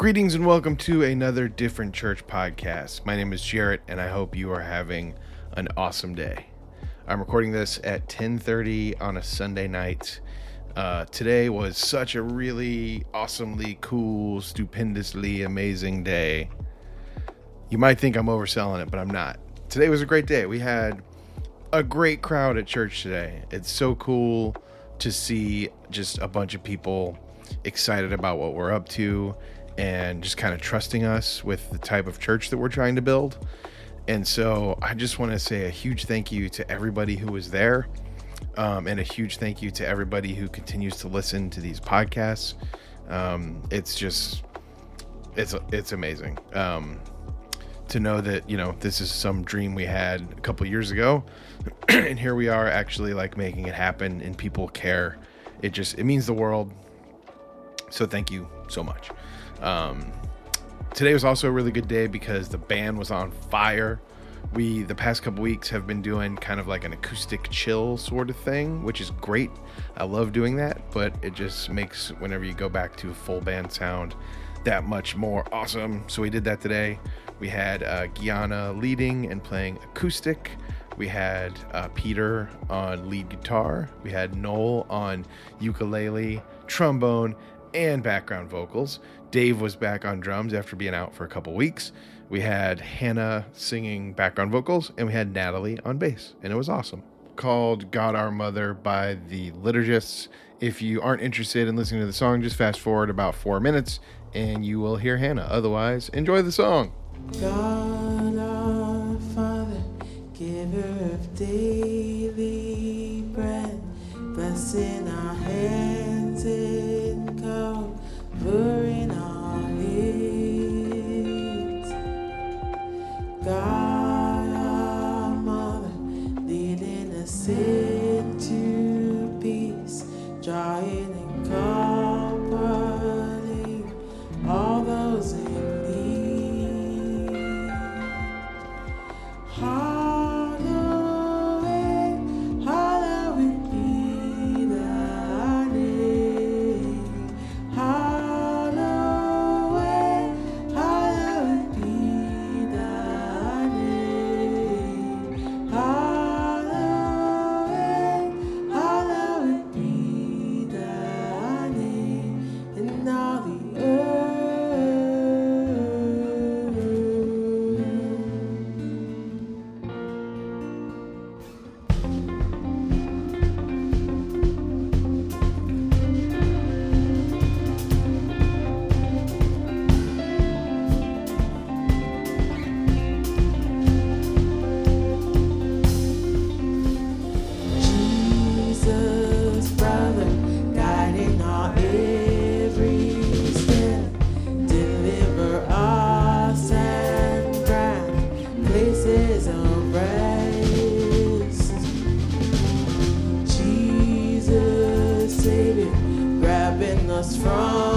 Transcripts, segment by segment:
Greetings and welcome to another Different Church podcast. My name is Jarrett and I hope you are having an awesome day. I'm recording this at 10:30 on a Sunday night. Uh, today was such a really awesomely cool, stupendously amazing day. You might think I'm overselling it, but I'm not. Today was a great day. We had a great crowd at church today. It's so cool to see just a bunch of people excited about what we're up to and just kind of trusting us with the type of church that we're trying to build. And so I just want to say a huge thank you to everybody who was there. Um, and a huge thank you to everybody who continues to listen to these podcasts. Um, it's just, it's it's amazing um, to know that you know this is some dream we had a couple years ago, and here we are actually like making it happen, and people care. It just it means the world. So thank you so much. Um, today was also a really good day because the band was on fire. We the past couple weeks have been doing kind of like an acoustic chill sort of thing, which is great. I love doing that, but it just makes whenever you go back to a full band sound that much more awesome. So we did that today. We had uh, Guyana leading and playing acoustic. We had uh, Peter on lead guitar. We had Noel on ukulele, trombone, and background vocals. Dave was back on drums after being out for a couple weeks. We had Hannah singing background vocals, and we had Natalie on bass, and it was awesome. Called God Our Mother by the Liturgists. If you aren't interested in listening to the song, just fast forward about four minutes and you will hear Hannah. Otherwise, enjoy the song. God our Father, giver of daily bread, blessing our from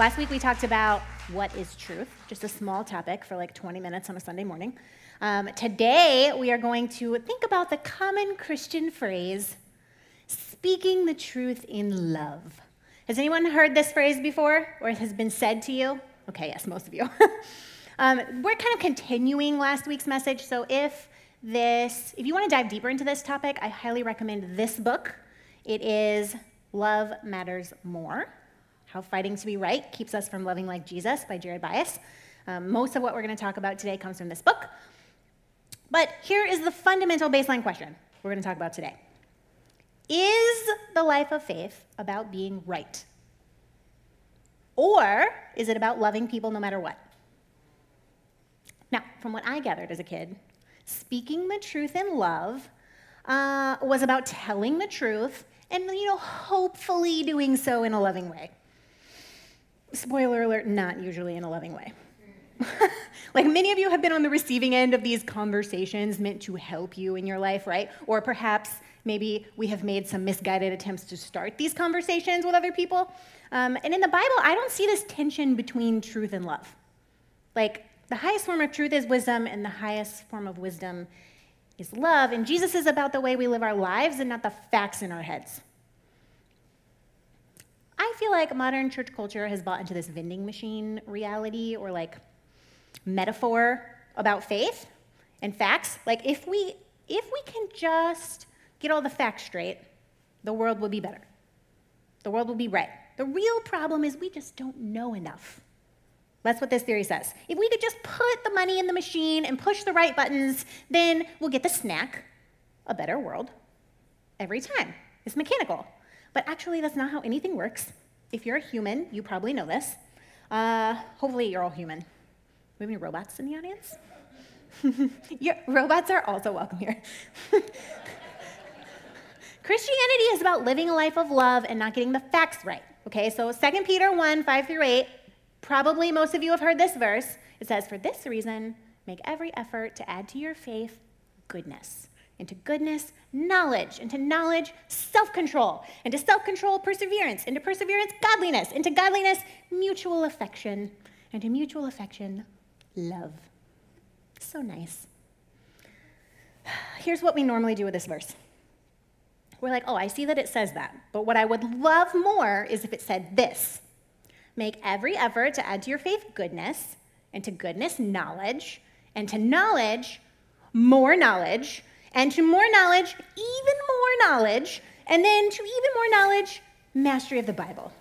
Last week we talked about what is truth, just a small topic for like 20 minutes on a Sunday morning. Um, today we are going to think about the common Christian phrase, speaking the truth in love. Has anyone heard this phrase before or it has been said to you? Okay, yes, most of you. um, we're kind of continuing last week's message, so if this, if you want to dive deeper into this topic, I highly recommend this book. It is Love Matters More How Fighting to Be Right Keeps Us from Loving Like Jesus by Jared Byas. Um, most of what we're going to talk about today comes from this book. But here is the fundamental baseline question we're going to talk about today Is the life of faith about being right? Or is it about loving people no matter what? Now, from what I gathered as a kid, speaking the truth in love uh, was about telling the truth and, you know, hopefully doing so in a loving way. Spoiler alert, not usually in a loving way. like many of you have been on the receiving end of these conversations meant to help you in your life, right? Or perhaps maybe we have made some misguided attempts to start these conversations with other people. Um, and in the Bible, I don't see this tension between truth and love. Like, the highest form of truth is wisdom, and the highest form of wisdom is love. And Jesus is about the way we live our lives and not the facts in our heads. I feel like modern church culture has bought into this vending machine reality or like metaphor about faith and facts. Like if we if we can just get all the facts straight, the world will be better. The world will be right. The real problem is we just don't know enough. That's what this theory says. If we could just put the money in the machine and push the right buttons, then we'll get the snack, a better world, every time. It's mechanical. But actually, that's not how anything works. If you're a human, you probably know this. Uh, hopefully, you're all human. We have any robots in the audience? Robots are also welcome here. Christianity is about living a life of love and not getting the facts right. Okay, so 2 Peter 1 5 through 8 Probably most of you have heard this verse. It says, For this reason, make every effort to add to your faith goodness, and to goodness, knowledge, and to knowledge, self control, and to self control, perseverance, and to perseverance, godliness, and to godliness, mutual affection, and to mutual affection, love. So nice. Here's what we normally do with this verse. We're like, oh, I see that it says that, but what I would love more is if it said this Make every effort to add to your faith goodness, and to goodness, knowledge, and to knowledge, more knowledge, and to more knowledge, even more knowledge, and then to even more knowledge, mastery of the Bible.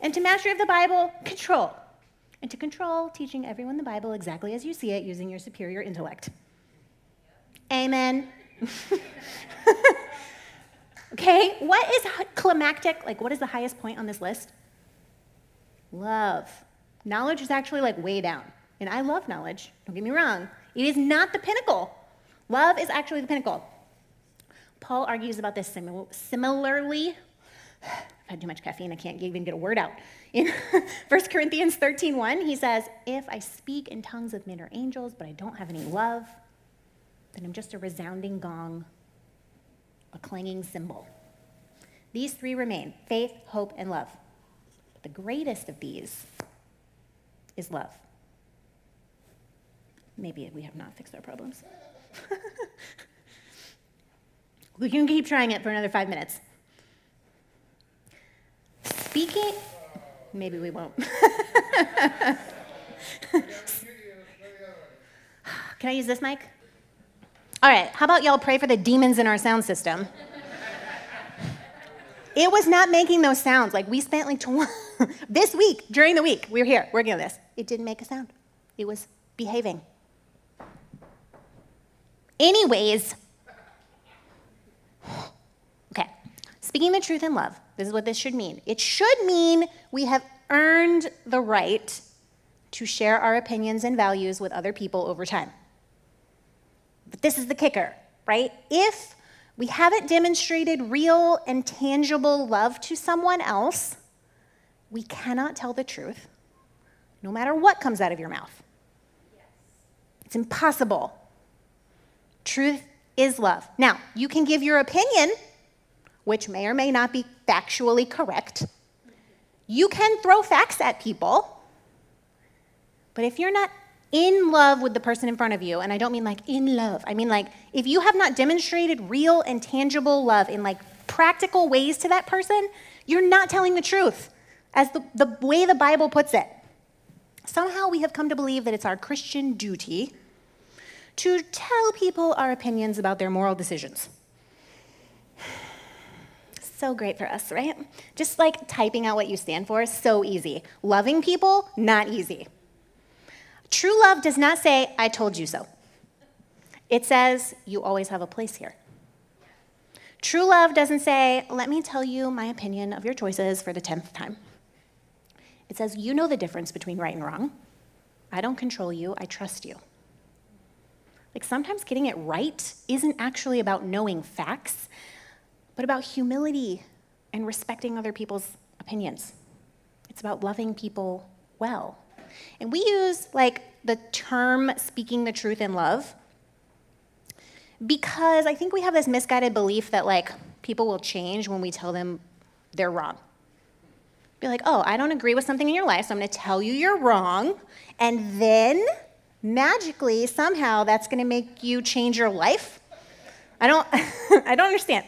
And to mastery of the Bible, control. And to control, teaching everyone the Bible exactly as you see it using your superior intellect. Amen. okay, what is climactic? Like, what is the highest point on this list? Love. Knowledge is actually like way down. And I love knowledge, don't get me wrong. It is not the pinnacle. Love is actually the pinnacle. Paul argues about this simil- similarly. I've had too much caffeine, I can't even get a word out. In 1 Corinthians 13 1, he says, If I speak in tongues of men or angels, but I don't have any love, then I'm just a resounding gong, a clanging cymbal. These three remain faith, hope, and love. The greatest of these is love. Maybe we have not fixed our problems. we can keep trying it for another five minutes. Speaking, maybe we won't. can I use this mic? All right, how about y'all pray for the demons in our sound system? It was not making those sounds. Like we spent like this week during the week we were here working on this. It didn't make a sound. It was behaving. Anyways, okay. Speaking the truth in love. This is what this should mean. It should mean we have earned the right to share our opinions and values with other people over time. But this is the kicker, right? If we haven't demonstrated real and tangible love to someone else, we cannot tell the truth, no matter what comes out of your mouth. It's impossible. Truth is love. Now, you can give your opinion, which may or may not be factually correct. You can throw facts at people, but if you're not in love with the person in front of you, and I don't mean like in love, I mean like if you have not demonstrated real and tangible love in like practical ways to that person, you're not telling the truth, as the, the way the Bible puts it. Somehow we have come to believe that it's our Christian duty to tell people our opinions about their moral decisions. So great for us, right? Just like typing out what you stand for is so easy. Loving people, not easy. True love does not say, I told you so. It says, you always have a place here. True love doesn't say, let me tell you my opinion of your choices for the 10th time. It says, you know the difference between right and wrong. I don't control you, I trust you. Like sometimes getting it right isn't actually about knowing facts, but about humility and respecting other people's opinions. It's about loving people well. And we use like the term speaking the truth in love because I think we have this misguided belief that like people will change when we tell them they're wrong. Be like, oh, I don't agree with something in your life, so I'm gonna tell you you're wrong, and then magically, somehow, that's gonna make you change your life. I don't, I don't understand.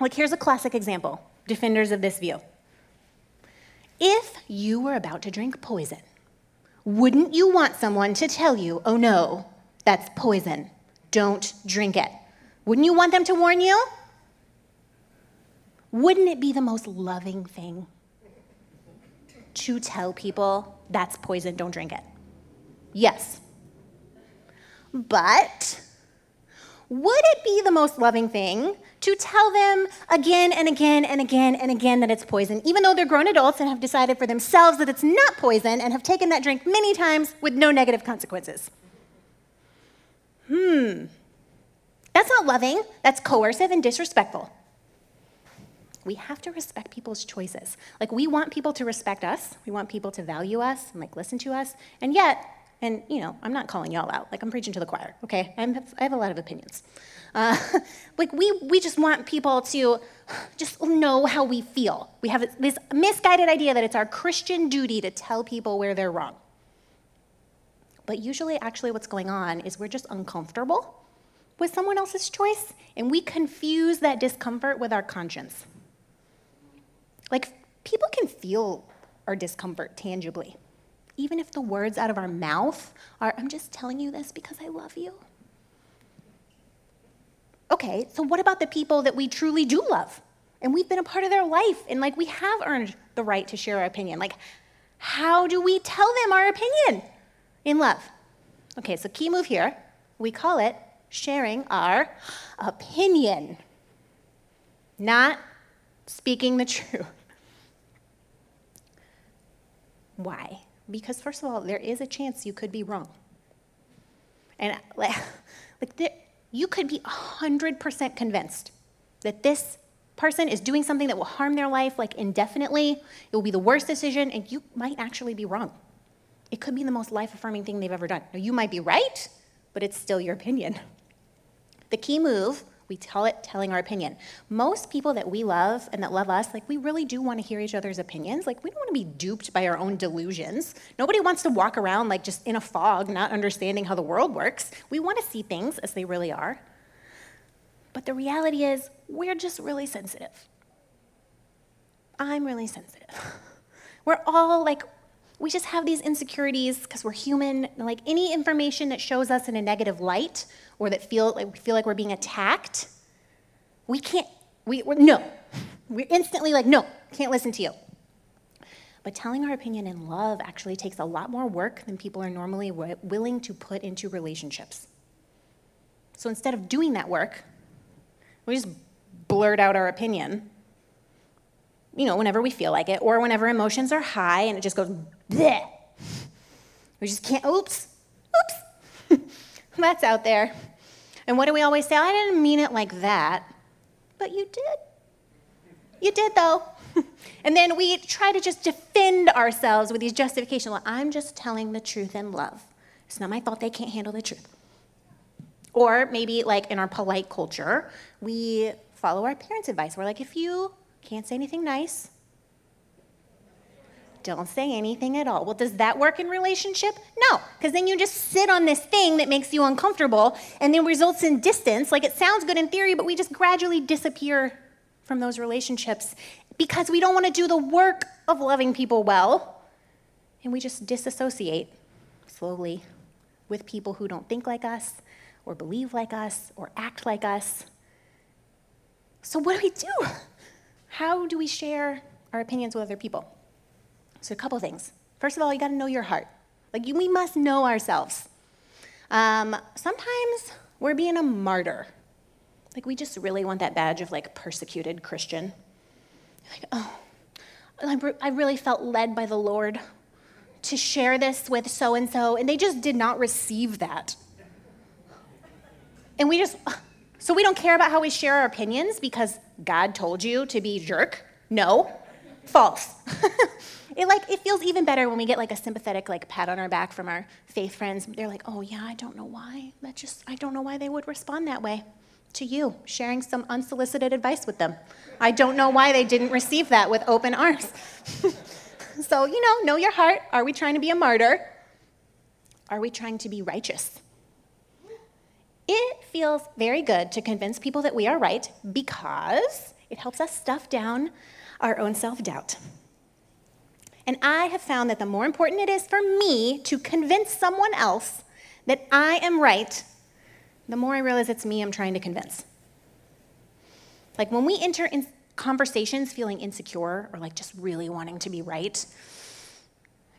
Like, here's a classic example defenders of this view. If you were about to drink poison, wouldn't you want someone to tell you, oh no, that's poison, don't drink it? Wouldn't you want them to warn you? Wouldn't it be the most loving thing to tell people that's poison, don't drink it? Yes. But would it be the most loving thing to tell them again and again and again and again that it's poison, even though they're grown adults and have decided for themselves that it's not poison and have taken that drink many times with no negative consequences? Hmm. That's not loving, that's coercive and disrespectful. We have to respect people's choices. Like, we want people to respect us, we want people to value us and like listen to us, and yet, and you know, I'm not calling y'all out, like, I'm preaching to the choir, okay? I'm, I have a lot of opinions. Uh, like, we, we just want people to just know how we feel. We have this misguided idea that it's our Christian duty to tell people where they're wrong. But usually, actually, what's going on is we're just uncomfortable with someone else's choice, and we confuse that discomfort with our conscience. Like, people can feel our discomfort tangibly, even if the words out of our mouth are, I'm just telling you this because I love you. Okay, so what about the people that we truly do love? And we've been a part of their life, and like we have earned the right to share our opinion. Like, how do we tell them our opinion in love? Okay, so key move here. We call it sharing our opinion, not speaking the truth. Why? Because, first of all, there is a chance you could be wrong. And like, like you could be 100% convinced that this person is doing something that will harm their life like indefinitely. It will be the worst decision, and you might actually be wrong. It could be the most life affirming thing they've ever done. Now, you might be right, but it's still your opinion. The key move, we tell it telling our opinion. Most people that we love and that love us, like we really do want to hear each other's opinions. Like we don't want to be duped by our own delusions. Nobody wants to walk around like just in a fog, not understanding how the world works. We want to see things as they really are. But the reality is, we're just really sensitive. I'm really sensitive. We're all like, we just have these insecurities because we're human. Like any information that shows us in a negative light or that feel like we feel like we're being attacked, we can't. We we're, no. We're instantly like, no, can't listen to you. But telling our opinion in love actually takes a lot more work than people are normally wi- willing to put into relationships. So instead of doing that work, we just blurt out our opinion, you know, whenever we feel like it, or whenever emotions are high and it just goes, bleh. We just can't, oops, oops. That's out there. And what do we always say? I didn't mean it like that. But you did. You did, though. and then we try to just defend ourselves with these justifications. Well, I'm just telling the truth in love. It's not my fault they can't handle the truth. Or maybe, like in our polite culture, we follow our parents' advice. We're like, if you can't say anything nice, don't say anything at all. Well, does that work in relationship? No, because then you just sit on this thing that makes you uncomfortable and then results in distance. Like it sounds good in theory, but we just gradually disappear from those relationships because we don't want to do the work of loving people well. And we just disassociate slowly with people who don't think like us or believe like us or act like us. So, what do we do? How do we share our opinions with other people? So, a couple things. First of all, you got to know your heart. Like, you, we must know ourselves. Um, sometimes we're being a martyr. Like, we just really want that badge of like persecuted Christian. Like, oh, I, re- I really felt led by the Lord to share this with so and so, and they just did not receive that. And we just, so we don't care about how we share our opinions because God told you to be jerk? No, false. it like it feels even better when we get like a sympathetic like pat on our back from our faith friends. They're like, "Oh yeah, I don't know why. That just I don't know why they would respond that way." To you, sharing some unsolicited advice with them. I don't know why they didn't receive that with open arms. so, you know, know your heart. Are we trying to be a martyr? Are we trying to be righteous? It feels very good to convince people that we are right because it helps us stuff down our own self doubt. And I have found that the more important it is for me to convince someone else that I am right, the more I realize it's me I'm trying to convince. Like when we enter in conversations feeling insecure or like just really wanting to be right,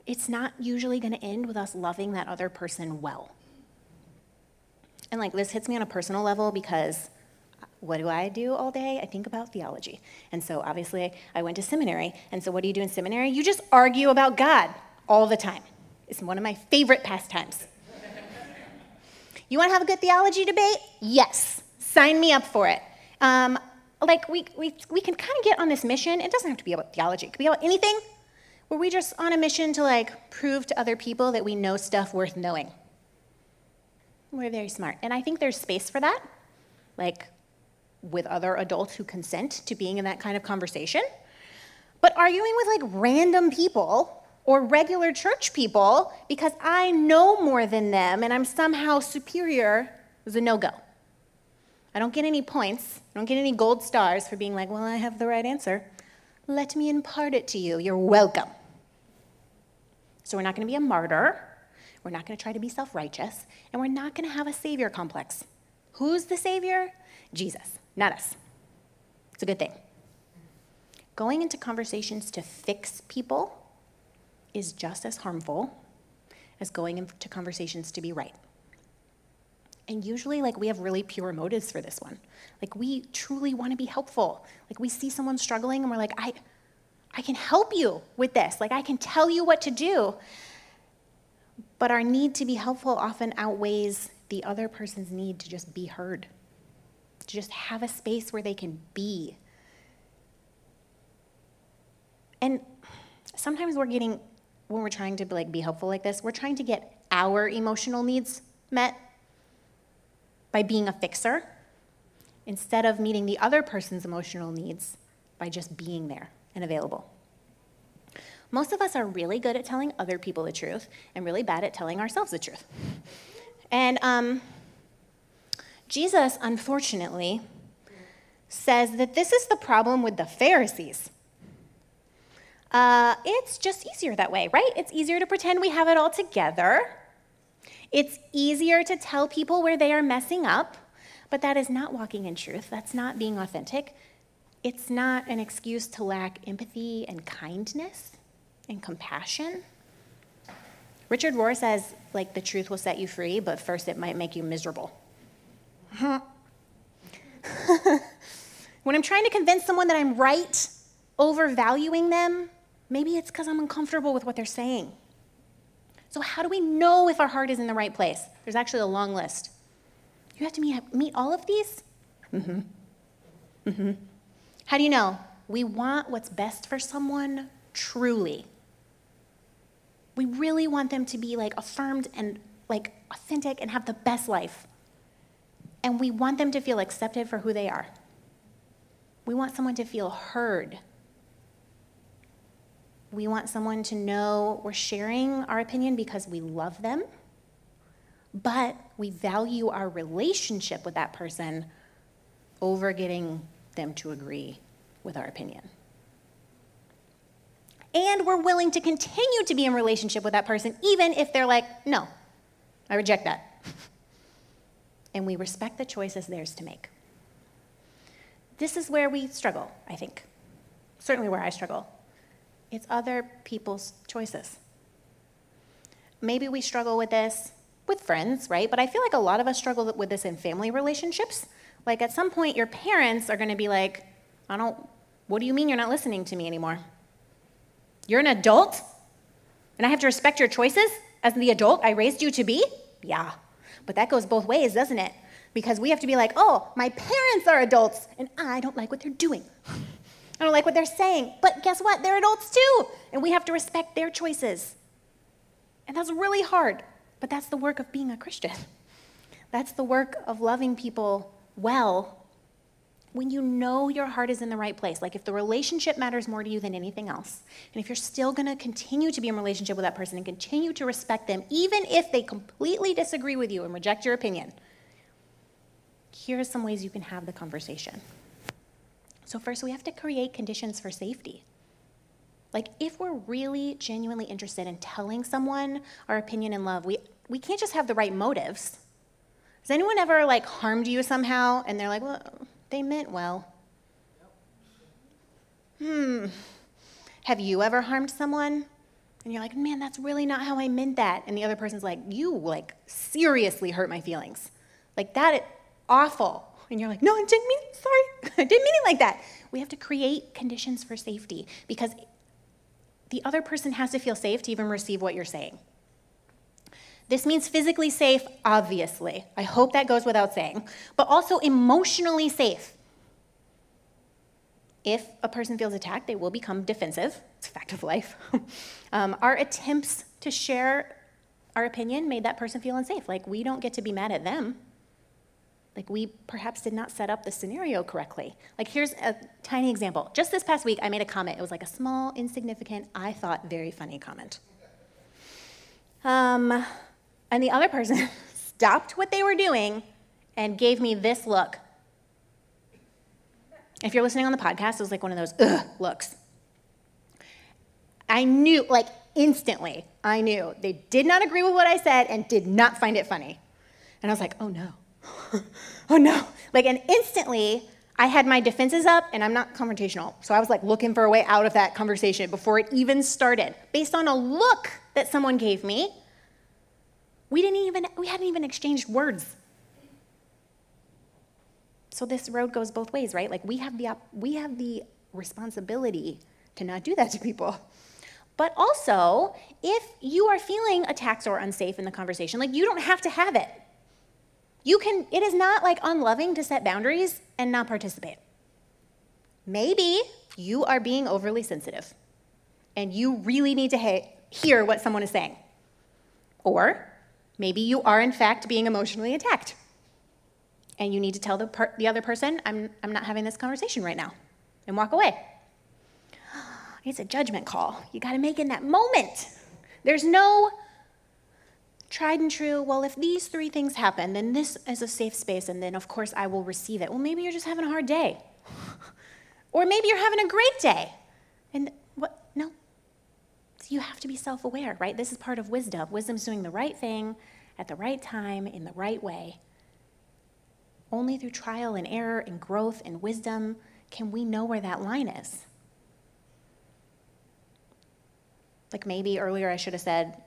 it's not usually going to end with us loving that other person well. And like this hits me on a personal level because what do I do all day? I think about theology. And so obviously I went to seminary. And so what do you do in seminary? You just argue about God all the time. It's one of my favorite pastimes. you want to have a good theology debate? Yes. Sign me up for it. Um, like we, we, we can kind of get on this mission. It doesn't have to be about theology. It could be about anything. Where we just on a mission to like prove to other people that we know stuff worth knowing. We're very smart. And I think there's space for that. Like with other adults who consent to being in that kind of conversation. But arguing with like random people or regular church people because I know more than them and I'm somehow superior is a no go. I don't get any points, I don't get any gold stars for being like, well, I have the right answer. Let me impart it to you. You're welcome. So we're not going to be a martyr. We're not going to try to be self righteous. And we're not going to have a savior complex. Who's the savior? Jesus not us. It's a good thing. Going into conversations to fix people is just as harmful as going into conversations to be right. And usually, like, we have really pure motives for this one. Like, we truly want to be helpful. Like, we see someone struggling and we're like, I, I can help you with this. Like, I can tell you what to do. But our need to be helpful often outweighs the other person's need to just be heard to just have a space where they can be. And sometimes we're getting, when we're trying to like be helpful like this, we're trying to get our emotional needs met by being a fixer instead of meeting the other person's emotional needs by just being there and available. Most of us are really good at telling other people the truth and really bad at telling ourselves the truth. And um, Jesus, unfortunately, says that this is the problem with the Pharisees. Uh, it's just easier that way, right? It's easier to pretend we have it all together. It's easier to tell people where they are messing up, but that is not walking in truth. That's not being authentic. It's not an excuse to lack empathy and kindness and compassion. Richard Rohr says, like, the truth will set you free, but first it might make you miserable. when I'm trying to convince someone that I'm right, overvaluing them, maybe it's because I'm uncomfortable with what they're saying. So, how do we know if our heart is in the right place? There's actually a long list. You have to meet, meet all of these? Mm-hmm. Mm-hmm. How do you know? We want what's best for someone truly. We really want them to be like affirmed and like authentic and have the best life. And we want them to feel accepted for who they are. We want someone to feel heard. We want someone to know we're sharing our opinion because we love them, but we value our relationship with that person over getting them to agree with our opinion. And we're willing to continue to be in relationship with that person even if they're like, no, I reject that. And we respect the choices theirs to make. This is where we struggle, I think. Certainly where I struggle. It's other people's choices. Maybe we struggle with this with friends, right? But I feel like a lot of us struggle with this in family relationships. Like at some point, your parents are going to be like, I don't, what do you mean you're not listening to me anymore? You're an adult, and I have to respect your choices as the adult I raised you to be? Yeah. But that goes both ways, doesn't it? Because we have to be like, oh, my parents are adults, and I don't like what they're doing. I don't like what they're saying. But guess what? They're adults too, and we have to respect their choices. And that's really hard, but that's the work of being a Christian. That's the work of loving people well when you know your heart is in the right place, like if the relationship matters more to you than anything else, and if you're still gonna continue to be in relationship with that person and continue to respect them, even if they completely disagree with you and reject your opinion, here are some ways you can have the conversation. So, first, we have to create conditions for safety. Like, if we're really genuinely interested in telling someone our opinion in love, we, we can't just have the right motives. Has anyone ever like harmed you somehow and they're like, well, they meant well? Hmm. Have you ever harmed someone? And you're like, man, that's really not how I meant that. And the other person's like, you like seriously hurt my feelings. Like that awful. And you're like, no, I didn't mean it. Sorry. I didn't mean it like that. We have to create conditions for safety because the other person has to feel safe to even receive what you're saying. This means physically safe, obviously. I hope that goes without saying, but also emotionally safe. If a person feels attacked, they will become defensive. It's a fact of life. um, our attempts to share our opinion made that person feel unsafe. Like, we don't get to be mad at them. Like, we perhaps did not set up the scenario correctly. Like, here's a tiny example. Just this past week, I made a comment. It was like a small, insignificant, I thought very funny comment. Um, and the other person stopped what they were doing and gave me this look. If you're listening on the podcast, it was like one of those ugh looks. I knew, like instantly, I knew they did not agree with what I said and did not find it funny. And I was like, oh no, oh no. Like, and instantly, I had my defenses up and I'm not confrontational. So I was like looking for a way out of that conversation before it even started based on a look that someone gave me we didn't even we hadn't even exchanged words. So this road goes both ways, right? Like we have the we have the responsibility to not do that to people. But also, if you are feeling attacked or unsafe in the conversation, like you don't have to have it. You can it is not like unloving to set boundaries and not participate. Maybe you are being overly sensitive and you really need to ha- hear what someone is saying. Or Maybe you are, in fact, being emotionally attacked. And you need to tell the, per- the other person, I'm, I'm not having this conversation right now, and walk away. It's a judgment call. You got to make in that moment. There's no tried and true, well, if these three things happen, then this is a safe space, and then of course I will receive it. Well, maybe you're just having a hard day. or maybe you're having a great day. And what? No, you have to be self aware, right? This is part of wisdom. Wisdom is doing the right thing at the right time in the right way. Only through trial and error and growth and wisdom can we know where that line is. Like maybe earlier I should have said,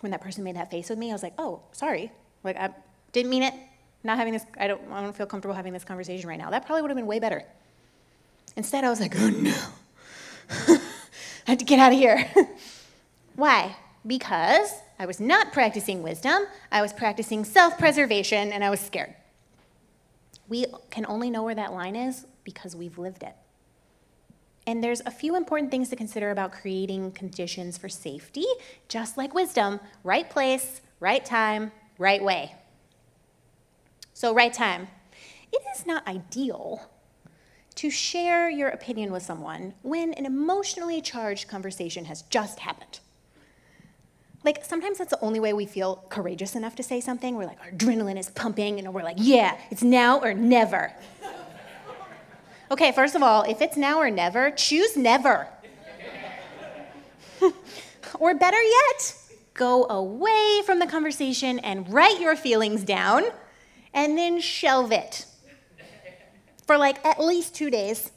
when that person made that face with me, I was like, oh, sorry. Like, I didn't mean it. Not having this, I don't, I don't feel comfortable having this conversation right now. That probably would have been way better. Instead, I was like, oh no. I had to get out of here. Why? Because I was not practicing wisdom, I was practicing self preservation, and I was scared. We can only know where that line is because we've lived it. And there's a few important things to consider about creating conditions for safety, just like wisdom right place, right time, right way. So, right time. It is not ideal to share your opinion with someone when an emotionally charged conversation has just happened. Like sometimes that's the only way we feel courageous enough to say something. We're like, our adrenaline is pumping, and we're like, yeah, it's now or never. okay, first of all, if it's now or never, choose never. or better yet, go away from the conversation and write your feelings down and then shelve it for like at least two days.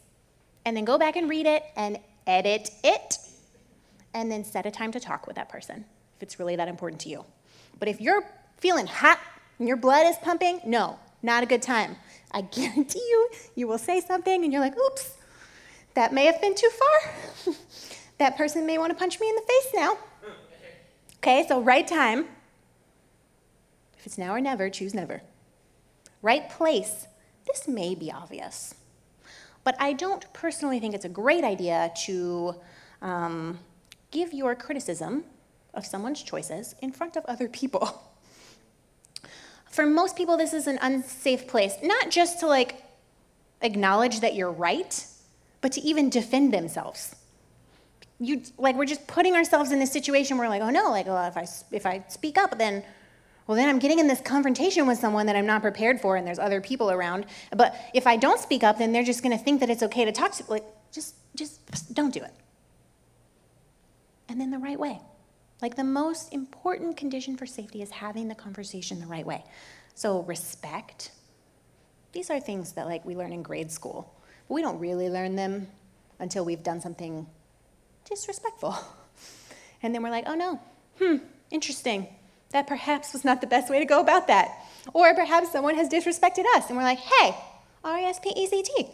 And then go back and read it and edit it. And then set a time to talk with that person if it's really that important to you. But if you're feeling hot and your blood is pumping, no, not a good time. I guarantee you, you will say something and you're like, oops, that may have been too far. that person may want to punch me in the face now. Okay, so right time. If it's now or never, choose never. Right place. This may be obvious, but I don't personally think it's a great idea to um, give your criticism of someone's choices in front of other people. For most people, this is an unsafe place, not just to like acknowledge that you're right, but to even defend themselves. You like we're just putting ourselves in this situation where like, oh no, like if I if I speak up, then well then I'm getting in this confrontation with someone that I'm not prepared for, and there's other people around. But if I don't speak up, then they're just going to think that it's okay to talk to like just just don't do it. And then the right way. Like the most important condition for safety is having the conversation the right way. So respect. These are things that like we learn in grade school, but we don't really learn them until we've done something disrespectful. And then we're like, oh no, hmm, interesting. That perhaps was not the best way to go about that. Or perhaps someone has disrespected us and we're like, hey, R E S P E C T.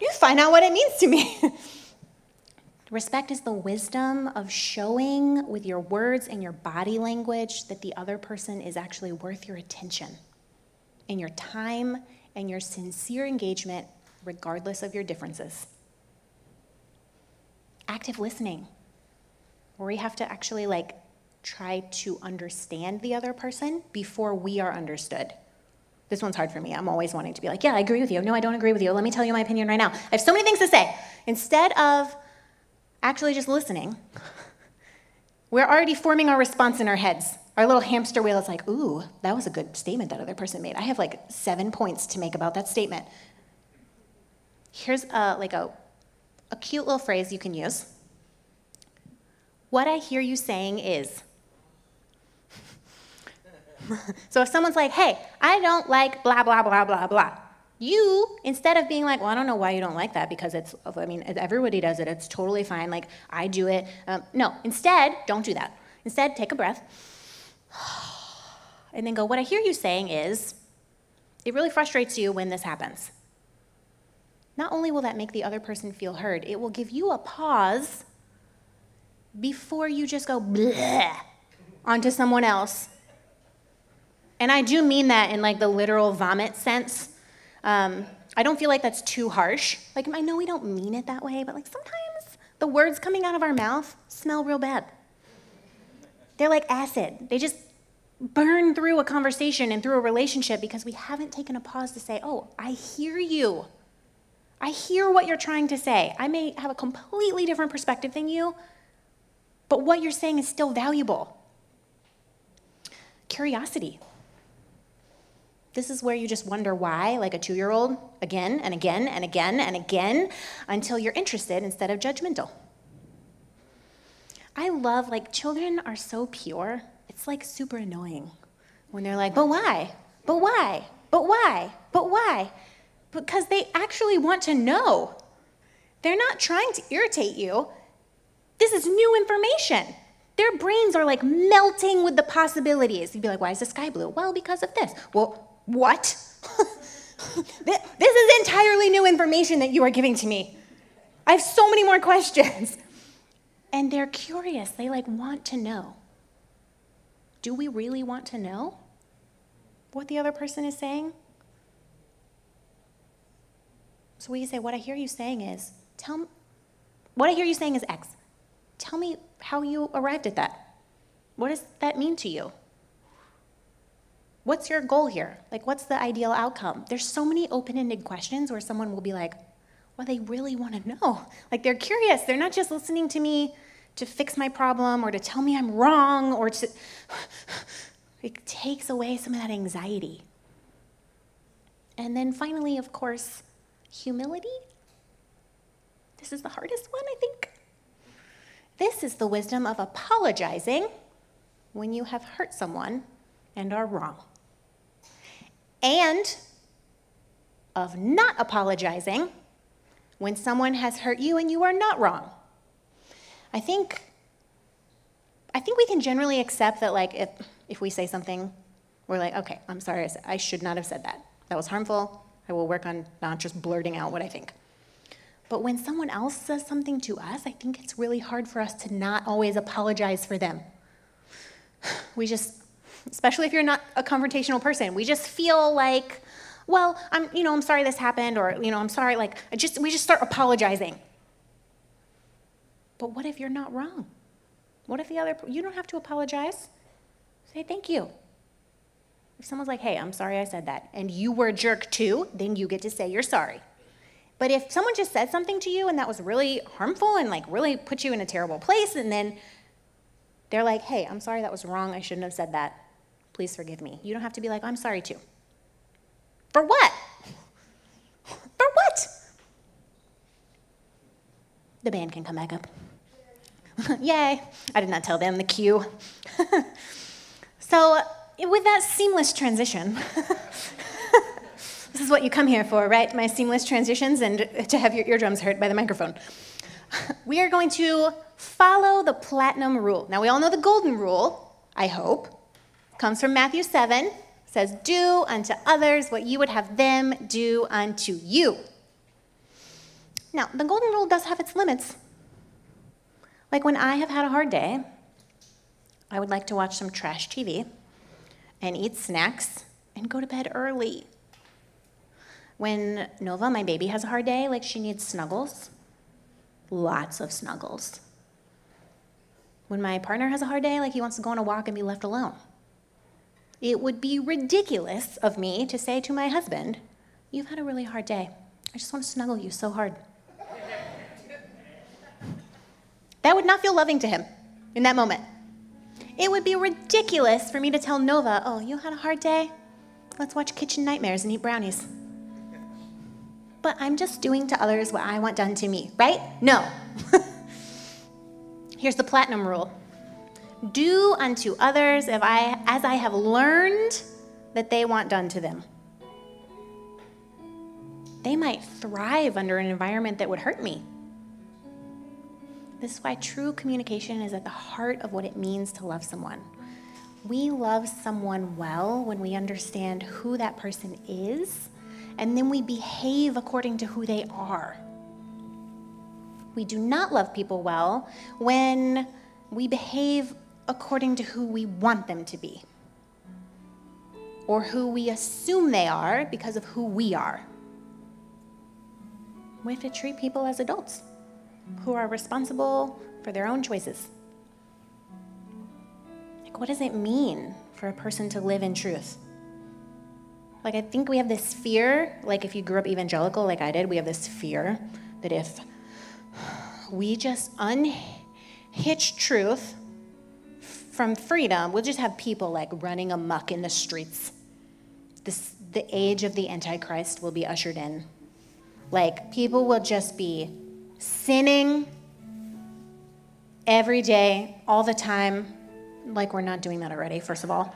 You find out what it means to me. Respect is the wisdom of showing with your words and your body language that the other person is actually worth your attention and your time and your sincere engagement, regardless of your differences. Active listening, where we have to actually like try to understand the other person before we are understood. This one's hard for me. I'm always wanting to be like, yeah, I agree with you. No, I don't agree with you. Let me tell you my opinion right now. I have so many things to say. Instead of actually just listening, we're already forming our response in our heads. Our little hamster wheel is like, ooh, that was a good statement that other person made. I have like seven points to make about that statement. Here's a, like a, a cute little phrase you can use. What I hear you saying is. so if someone's like, hey, I don't like blah, blah, blah, blah, blah, you, instead of being like, well, I don't know why you don't like that because it's, I mean, everybody does it, it's totally fine, like, I do it. Um, no, instead, don't do that. Instead, take a breath and then go, what I hear you saying is, it really frustrates you when this happens. Not only will that make the other person feel heard, it will give you a pause before you just go bleh onto someone else. And I do mean that in like the literal vomit sense. Um, I don't feel like that's too harsh. Like, I know we don't mean it that way, but like sometimes the words coming out of our mouth smell real bad. They're like acid. They just burn through a conversation and through a relationship because we haven't taken a pause to say, oh, I hear you. I hear what you're trying to say. I may have a completely different perspective than you, but what you're saying is still valuable. Curiosity. This is where you just wonder why, like a two year old, again and again and again and again until you're interested instead of judgmental. I love, like, children are so pure. It's like super annoying when they're like, but why? But why? But why? But why? Because they actually want to know. They're not trying to irritate you. This is new information. Their brains are like melting with the possibilities. You'd be like, why is the sky blue? Well, because of this. Well, what? this is entirely new information that you are giving to me. I have so many more questions. And they're curious. They like want to know. Do we really want to know what the other person is saying? So we say, what I hear you saying is, tell me, what I hear you saying is X. Tell me how you arrived at that. What does that mean to you? What's your goal here? Like, what's the ideal outcome? There's so many open ended questions where someone will be like, well, they really want to know. Like, they're curious. They're not just listening to me to fix my problem or to tell me I'm wrong or to. It takes away some of that anxiety. And then finally, of course, humility. This is the hardest one, I think. This is the wisdom of apologizing when you have hurt someone and are wrong, and of not apologizing when someone has hurt you and you are not wrong. I think I think we can generally accept that like if if we say something we're like okay, I'm sorry I, should not have said that. That was harmful. I will work on not just blurting out what I think. But when someone else says something to us, I think it's really hard for us to not always apologize for them. We just, especially if you're not a confrontational person, we just feel like, well, I'm, you know, I'm sorry this happened, or, you know, I'm sorry, like, I just, we just start apologizing. But what if you're not wrong? What if the other, you don't have to apologize. Say thank you. If someone's like, hey, I'm sorry I said that, and you were a jerk too, then you get to say you're sorry. But if someone just said something to you and that was really harmful and like really put you in a terrible place, and then they're like, hey, I'm sorry that was wrong. I shouldn't have said that. Please forgive me. You don't have to be like, I'm sorry too. For what? For what? The band can come back up. Yay. I did not tell them the cue. so, with that seamless transition, this is what you come here for, right? My seamless transitions and to have your eardrums hurt by the microphone. We are going to follow the platinum rule. Now, we all know the golden rule, I hope. Comes from Matthew 7. Says, Do unto others what you would have them do unto you. Now, the golden rule does have its limits. Like when I have had a hard day, I would like to watch some trash TV and eat snacks and go to bed early. When Nova, my baby, has a hard day, like she needs snuggles, lots of snuggles. When my partner has a hard day, like he wants to go on a walk and be left alone. It would be ridiculous of me to say to my husband, You've had a really hard day. I just want to snuggle you so hard. That would not feel loving to him in that moment. It would be ridiculous for me to tell Nova, Oh, you had a hard day? Let's watch Kitchen Nightmares and eat brownies. But I'm just doing to others what I want done to me, right? No. Here's the platinum rule do unto others if I, as I have learned that they want done to them. They might thrive under an environment that would hurt me. This is why true communication is at the heart of what it means to love someone. We love someone well when we understand who that person is, and then we behave according to who they are. We do not love people well when we behave according to who we want them to be or who we assume they are because of who we are. We have to treat people as adults who are responsible for their own choices. Like, what does it mean for a person to live in truth? Like, I think we have this fear, like, if you grew up evangelical like I did, we have this fear that if we just unhitch truth from freedom, we'll just have people like running amuck in the streets. This, the age of the Antichrist will be ushered in. Like, people will just be sinning every day, all the time. Like, we're not doing that already, first of all.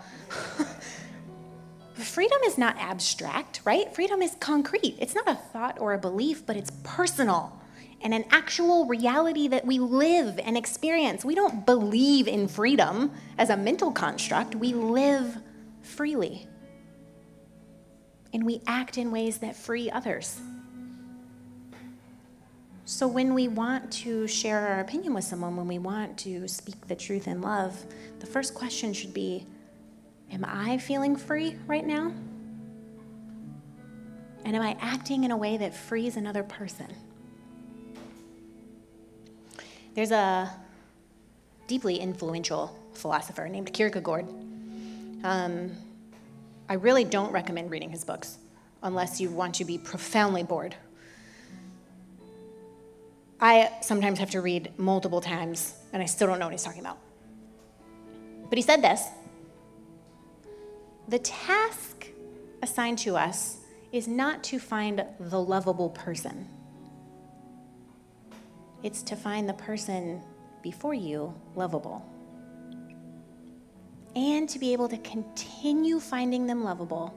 Freedom is not abstract, right? Freedom is concrete. It's not a thought or a belief, but it's personal and an actual reality that we live and experience. We don't believe in freedom as a mental construct, we live freely. And we act in ways that free others. So, when we want to share our opinion with someone, when we want to speak the truth in love, the first question should be Am I feeling free right now? And am I acting in a way that frees another person? There's a deeply influential philosopher named Kierkegaard. Um, I really don't recommend reading his books unless you want to be profoundly bored. I sometimes have to read multiple times and I still don't know what he's talking about. But he said this The task assigned to us is not to find the lovable person, it's to find the person before you lovable. And to be able to continue finding them lovable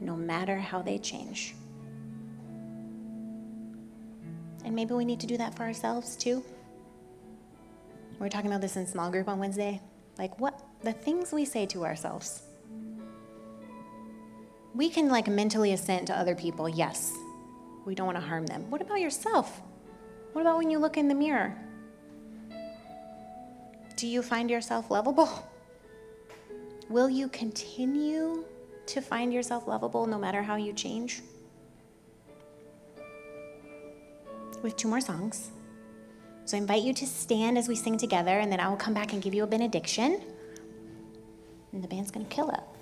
no matter how they change. And maybe we need to do that for ourselves too. We are talking about this in small group on Wednesday. Like what the things we say to ourselves. We can like mentally assent to other people, yes. We don't want to harm them. What about yourself? What about when you look in the mirror? Do you find yourself lovable? Will you continue to find yourself lovable no matter how you change? We have two more songs. So I invite you to stand as we sing together, and then I will come back and give you a benediction. And the band's going to kill it.